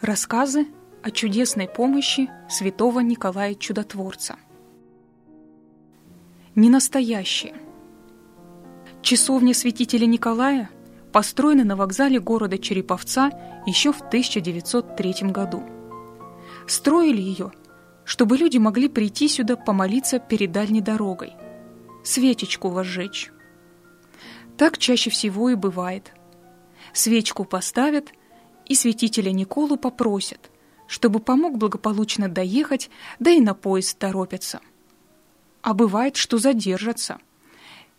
Рассказы о чудесной помощи святого Николая Чудотворца. Ненастоящие. Часовня святителя Николая построена на вокзале города Череповца еще в 1903 году. Строили ее, чтобы люди могли прийти сюда помолиться перед дальней дорогой, свечечку возжечь. Так чаще всего и бывает. Свечку поставят – и святителя Николу попросят, чтобы помог благополучно доехать, да и на поезд торопятся. А бывает, что задержатся.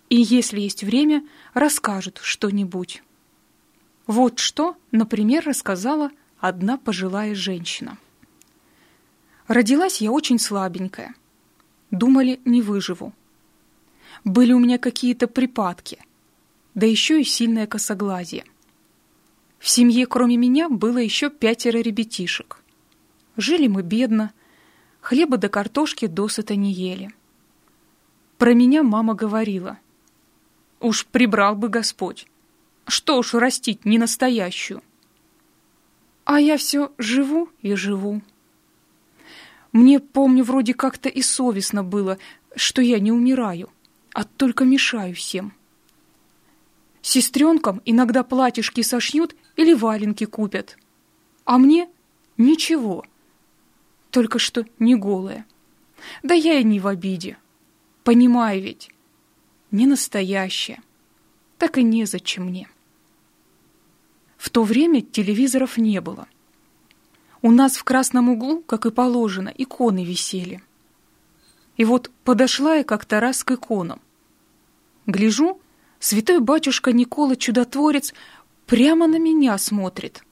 И если есть время, расскажут что-нибудь. Вот что, например, рассказала одна пожилая женщина. Родилась я очень слабенькая. Думали, не выживу. Были у меня какие-то припадки, да еще и сильное косоглазие. В семье, кроме меня, было еще пятеро ребятишек. Жили мы бедно, хлеба до картошки досыта не ели. Про меня мама говорила. Уж прибрал бы Господь. Что уж растить не настоящую. А я все живу и живу. Мне, помню, вроде как-то и совестно было, что я не умираю, а только мешаю всем. Сестренкам иногда платьишки сошьют или валенки купят. А мне ничего. Только что не голая. Да я и не в обиде. Понимаю ведь. Не настоящая. Так и незачем мне. В то время телевизоров не было. У нас в красном углу, как и положено, иконы висели. И вот подошла я как-то раз к иконам. Гляжу, святой батюшка Никола Чудотворец прямо на меня смотрит.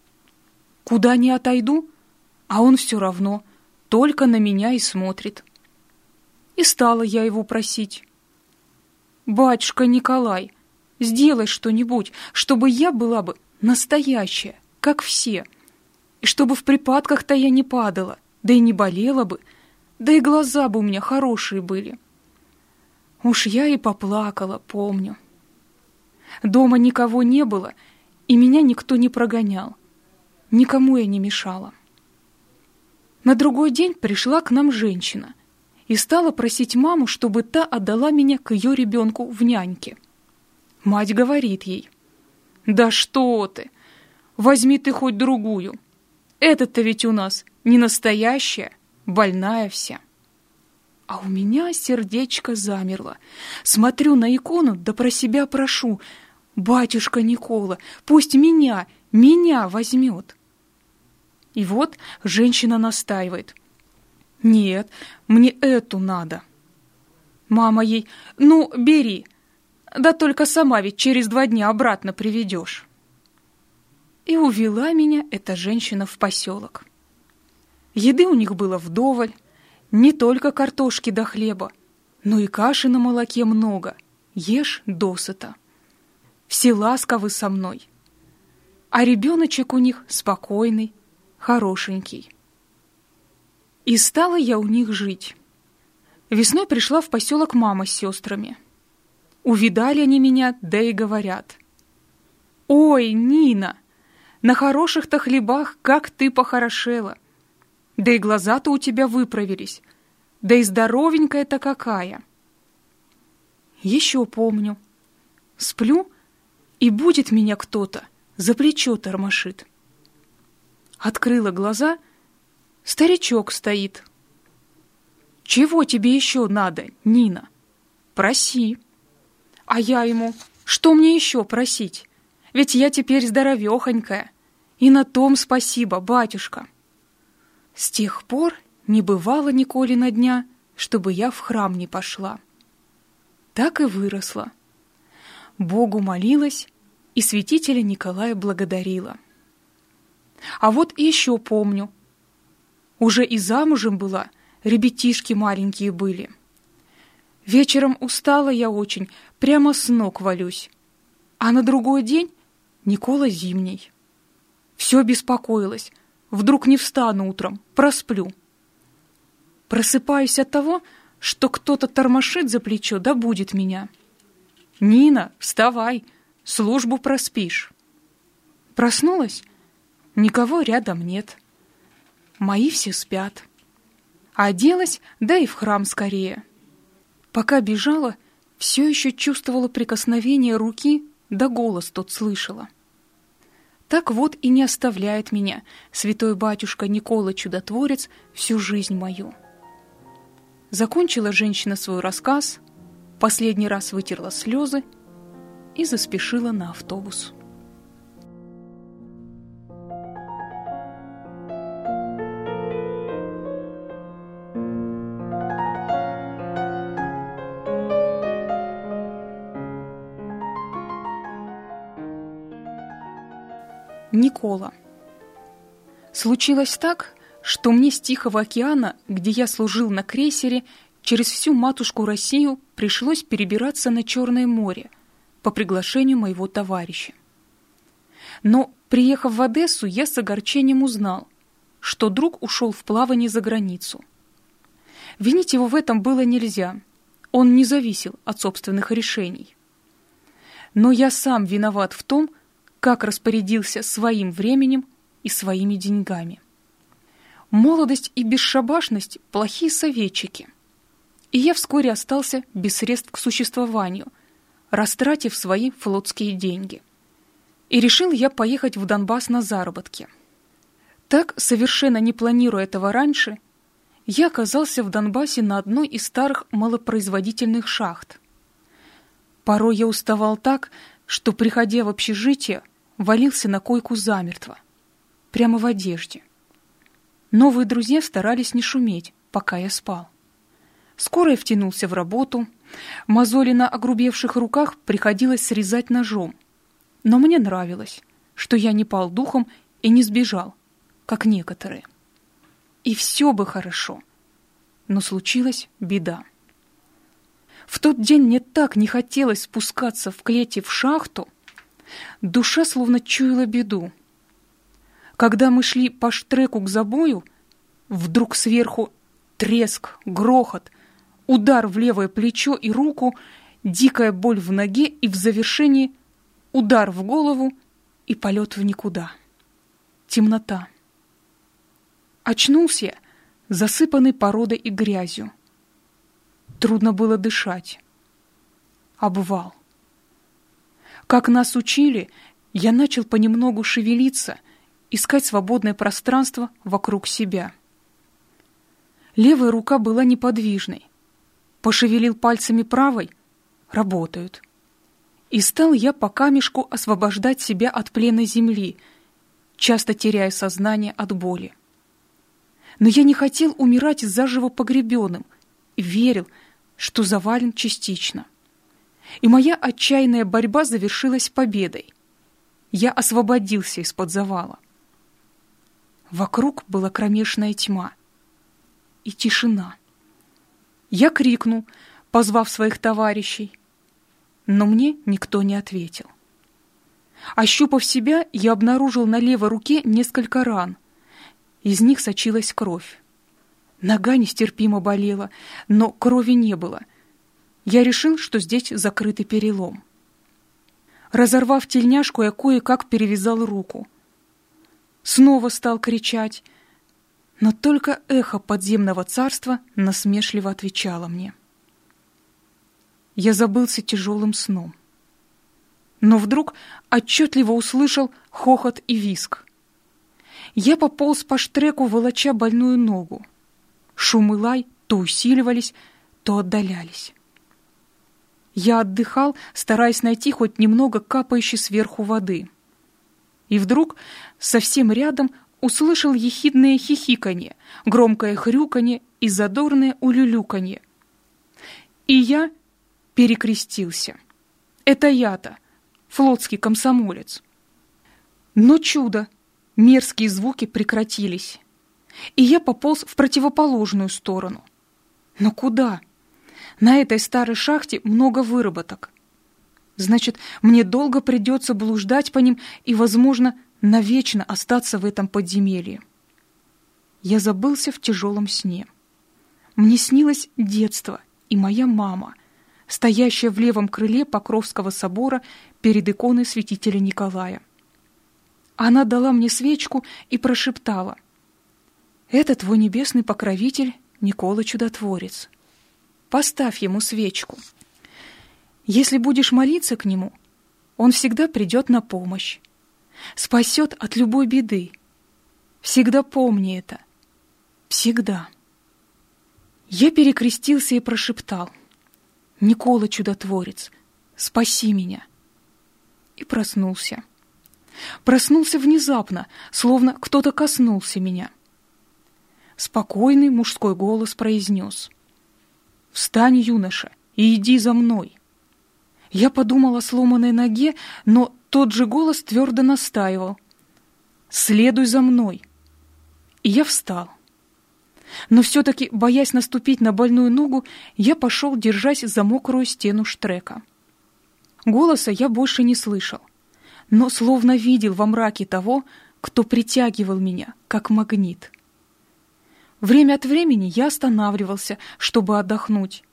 Куда не отойду, а он все равно только на меня и смотрит. И стала я его просить. «Батюшка Николай, сделай что-нибудь, чтобы я была бы настоящая, как все, и чтобы в припадках-то я не падала, да и не болела бы, да и глаза бы у меня хорошие были». Уж я и поплакала, помню. Дома никого не было — и меня никто не прогонял. Никому я не мешала. На другой день пришла к нам женщина и стала просить маму, чтобы та отдала меня к ее ребенку в няньке. Мать говорит ей, «Да что ты! Возьми ты хоть другую. Этот-то ведь у нас не настоящая, больная вся». А у меня сердечко замерло. Смотрю на икону, да про себя прошу — «Батюшка Никола, пусть меня, меня возьмет!» И вот женщина настаивает. «Нет, мне эту надо». Мама ей, «Ну, бери, да только сама ведь через два дня обратно приведешь». И увела меня эта женщина в поселок. Еды у них было вдоволь, не только картошки до хлеба, но и каши на молоке много, ешь досыта все ласковы со мной. А ребеночек у них спокойный, хорошенький. И стала я у них жить. Весной пришла в поселок мама с сестрами. Увидали они меня, да и говорят. «Ой, Нина, на хороших-то хлебах как ты похорошела! Да и глаза-то у тебя выправились, да и здоровенькая-то какая!» Еще помню. Сплю, и будет меня кто-то, за плечо тормошит. Открыла глаза, старичок стоит. «Чего тебе еще надо, Нина? Проси». А я ему, что мне еще просить? Ведь я теперь здоровехонькая. И на том спасибо, батюшка. С тех пор не бывало Николи на дня, чтобы я в храм не пошла. Так и выросла. Богу молилась и святителя Николая благодарила. А вот еще помню. Уже и замужем была, ребятишки маленькие были. Вечером устала я очень, прямо с ног валюсь. А на другой день Никола зимний. Все беспокоилась. Вдруг не встану утром, просплю. Просыпаюсь от того, что кто-то тормошит за плечо, да будет меня. «Нина, вставай, службу проспишь». Проснулась, никого рядом нет. мои все спят. Оделась, да и в храм скорее. Пока бежала, все еще чувствовала прикосновение руки, да голос тот слышала. Так вот и не оставляет меня святой батюшка Никола Чудотворец всю жизнь мою. Закончила женщина свой рассказ, последний раз вытерла слезы и заспешила на автобус. Никола. Случилось так, что мне с Тихого океана, где я служил на крейсере, через всю матушку Россию пришлось перебираться на Черное море по приглашению моего товарища. Но, приехав в Одессу, я с огорчением узнал, что друг ушел в плавание за границу. Винить его в этом было нельзя, он не зависел от собственных решений. Но я сам виноват в том, как распорядился своим временем и своими деньгами. Молодость и бесшабашность – плохие советчики. И я вскоре остался без средств к существованию, растратив свои флотские деньги. И решил я поехать в Донбасс на заработки. Так, совершенно не планируя этого раньше, я оказался в Донбассе на одной из старых малопроизводительных шахт. Порой я уставал так, что, приходя в общежитие, валился на койку замертво, прямо в одежде. Новые друзья старались не шуметь, пока я спал. Скоро я втянулся в работу. Мозоли на огрубевших руках приходилось срезать ножом. Но мне нравилось, что я не пал духом и не сбежал, как некоторые. И все бы хорошо. Но случилась беда. В тот день мне так не хотелось спускаться в клете в шахту, Душа словно чуяла беду. Когда мы шли по штреку к забою, вдруг сверху треск, грохот, удар в левое плечо и руку, дикая боль в ноге и в завершении удар в голову и полет в никуда. Темнота. Очнулся я, засыпанный породой и грязью. Трудно было дышать. Обвал. Как нас учили, я начал понемногу шевелиться, искать свободное пространство вокруг себя. Левая рука была неподвижной. Пошевелил пальцами правой — работают. И стал я по камешку освобождать себя от плена земли, часто теряя сознание от боли. Но я не хотел умирать заживо погребенным верил, что завален частично и моя отчаянная борьба завершилась победой. Я освободился из-под завала. Вокруг была кромешная тьма и тишина. Я крикнул, позвав своих товарищей, но мне никто не ответил. Ощупав себя, я обнаружил на левой руке несколько ран. Из них сочилась кровь. Нога нестерпимо болела, но крови не было — я решил, что здесь закрытый перелом. Разорвав тельняшку, я кое-как перевязал руку. Снова стал кричать, но только эхо подземного царства насмешливо отвечало мне. Я забылся тяжелым сном. Но вдруг отчетливо услышал хохот и виск. Я пополз по штреку, волоча больную ногу. Шум и лай то усиливались, то отдалялись. Я отдыхал, стараясь найти хоть немного капающей сверху воды. И вдруг совсем рядом услышал ехидное хихиканье, громкое хрюканье и задорное улюлюканье. И я перекрестился. Это я-то, флотский комсомолец. Но чудо! Мерзкие звуки прекратились, и я пополз в противоположную сторону. Но куда? На этой старой шахте много выработок. Значит, мне долго придется блуждать по ним и, возможно, навечно остаться в этом подземелье. Я забылся в тяжелом сне. Мне снилось детство и моя мама, стоящая в левом крыле Покровского собора перед иконой святителя Николая. Она дала мне свечку и прошептала. Это твой небесный покровитель Никола Чудотворец. Поставь ему свечку. Если будешь молиться к нему, он всегда придет на помощь, спасет от любой беды. Всегда помни это. Всегда. Я перекрестился и прошептал. «Никола, чудотворец, спаси меня!» И проснулся. Проснулся внезапно, словно кто-то коснулся меня. Спокойный мужской голос произнес. «Встань, юноша, и иди за мной!» Я подумал о сломанной ноге, но тот же голос твердо настаивал. «Следуй за мной!» И я встал. Но все-таки, боясь наступить на больную ногу, я пошел, держась за мокрую стену штрека. Голоса я больше не слышал, но словно видел во мраке того, кто притягивал меня, как магнит. Время от времени я останавливался, чтобы отдохнуть.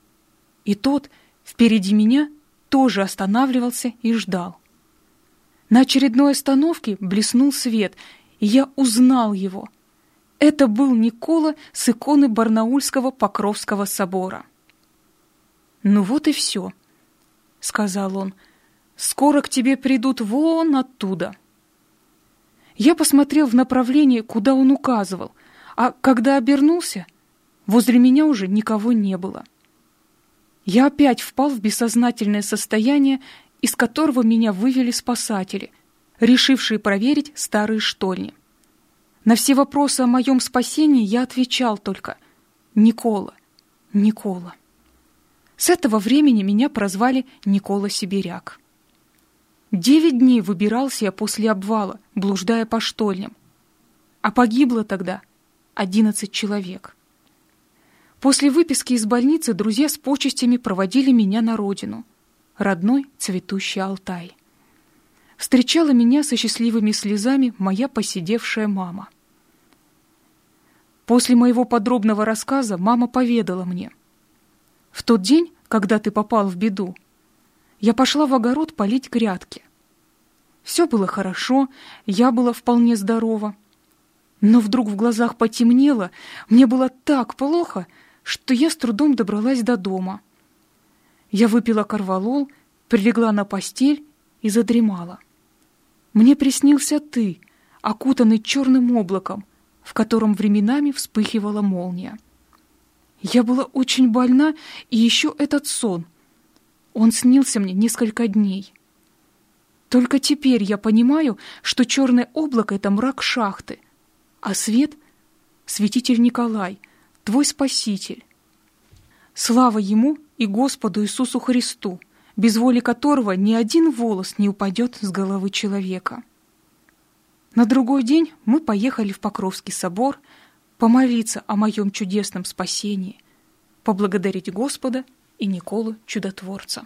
И тот, впереди меня, тоже останавливался и ждал. На очередной остановке блеснул свет, и я узнал его — это был Никола с иконы Барнаульского Покровского собора. «Ну вот и все», — сказал он. «Скоро к тебе придут вон оттуда». Я посмотрел в направлении, куда он указывал, а когда обернулся, возле меня уже никого не было. Я опять впал в бессознательное состояние, из которого меня вывели спасатели, решившие проверить старые штольни. На все вопросы о моем спасении я отвечал только «Никола, Никола». С этого времени меня прозвали Никола Сибиряк. Девять дней выбирался я после обвала, блуждая по штольням. А погибло тогда одиннадцать человек. После выписки из больницы друзья с почестями проводили меня на родину, родной цветущий Алтай. Встречала меня со счастливыми слезами моя посидевшая мама — После моего подробного рассказа мама поведала мне. В тот день, когда ты попал в беду, я пошла в огород полить грядки. Все было хорошо, я была вполне здорова. Но вдруг в глазах потемнело, мне было так плохо, что я с трудом добралась до дома. Я выпила корвалол, прилегла на постель и задремала. Мне приснился ты, окутанный черным облаком, в котором временами вспыхивала молния. Я была очень больна, и еще этот сон. Он снился мне несколько дней. Только теперь я понимаю, что черное облако — это мрак шахты, а свет — святитель Николай, твой спаситель. Слава ему и Господу Иисусу Христу, без воли которого ни один волос не упадет с головы человека. На другой день мы поехали в Покровский собор помолиться о моем чудесном спасении, поблагодарить Господа и Николу Чудотворца.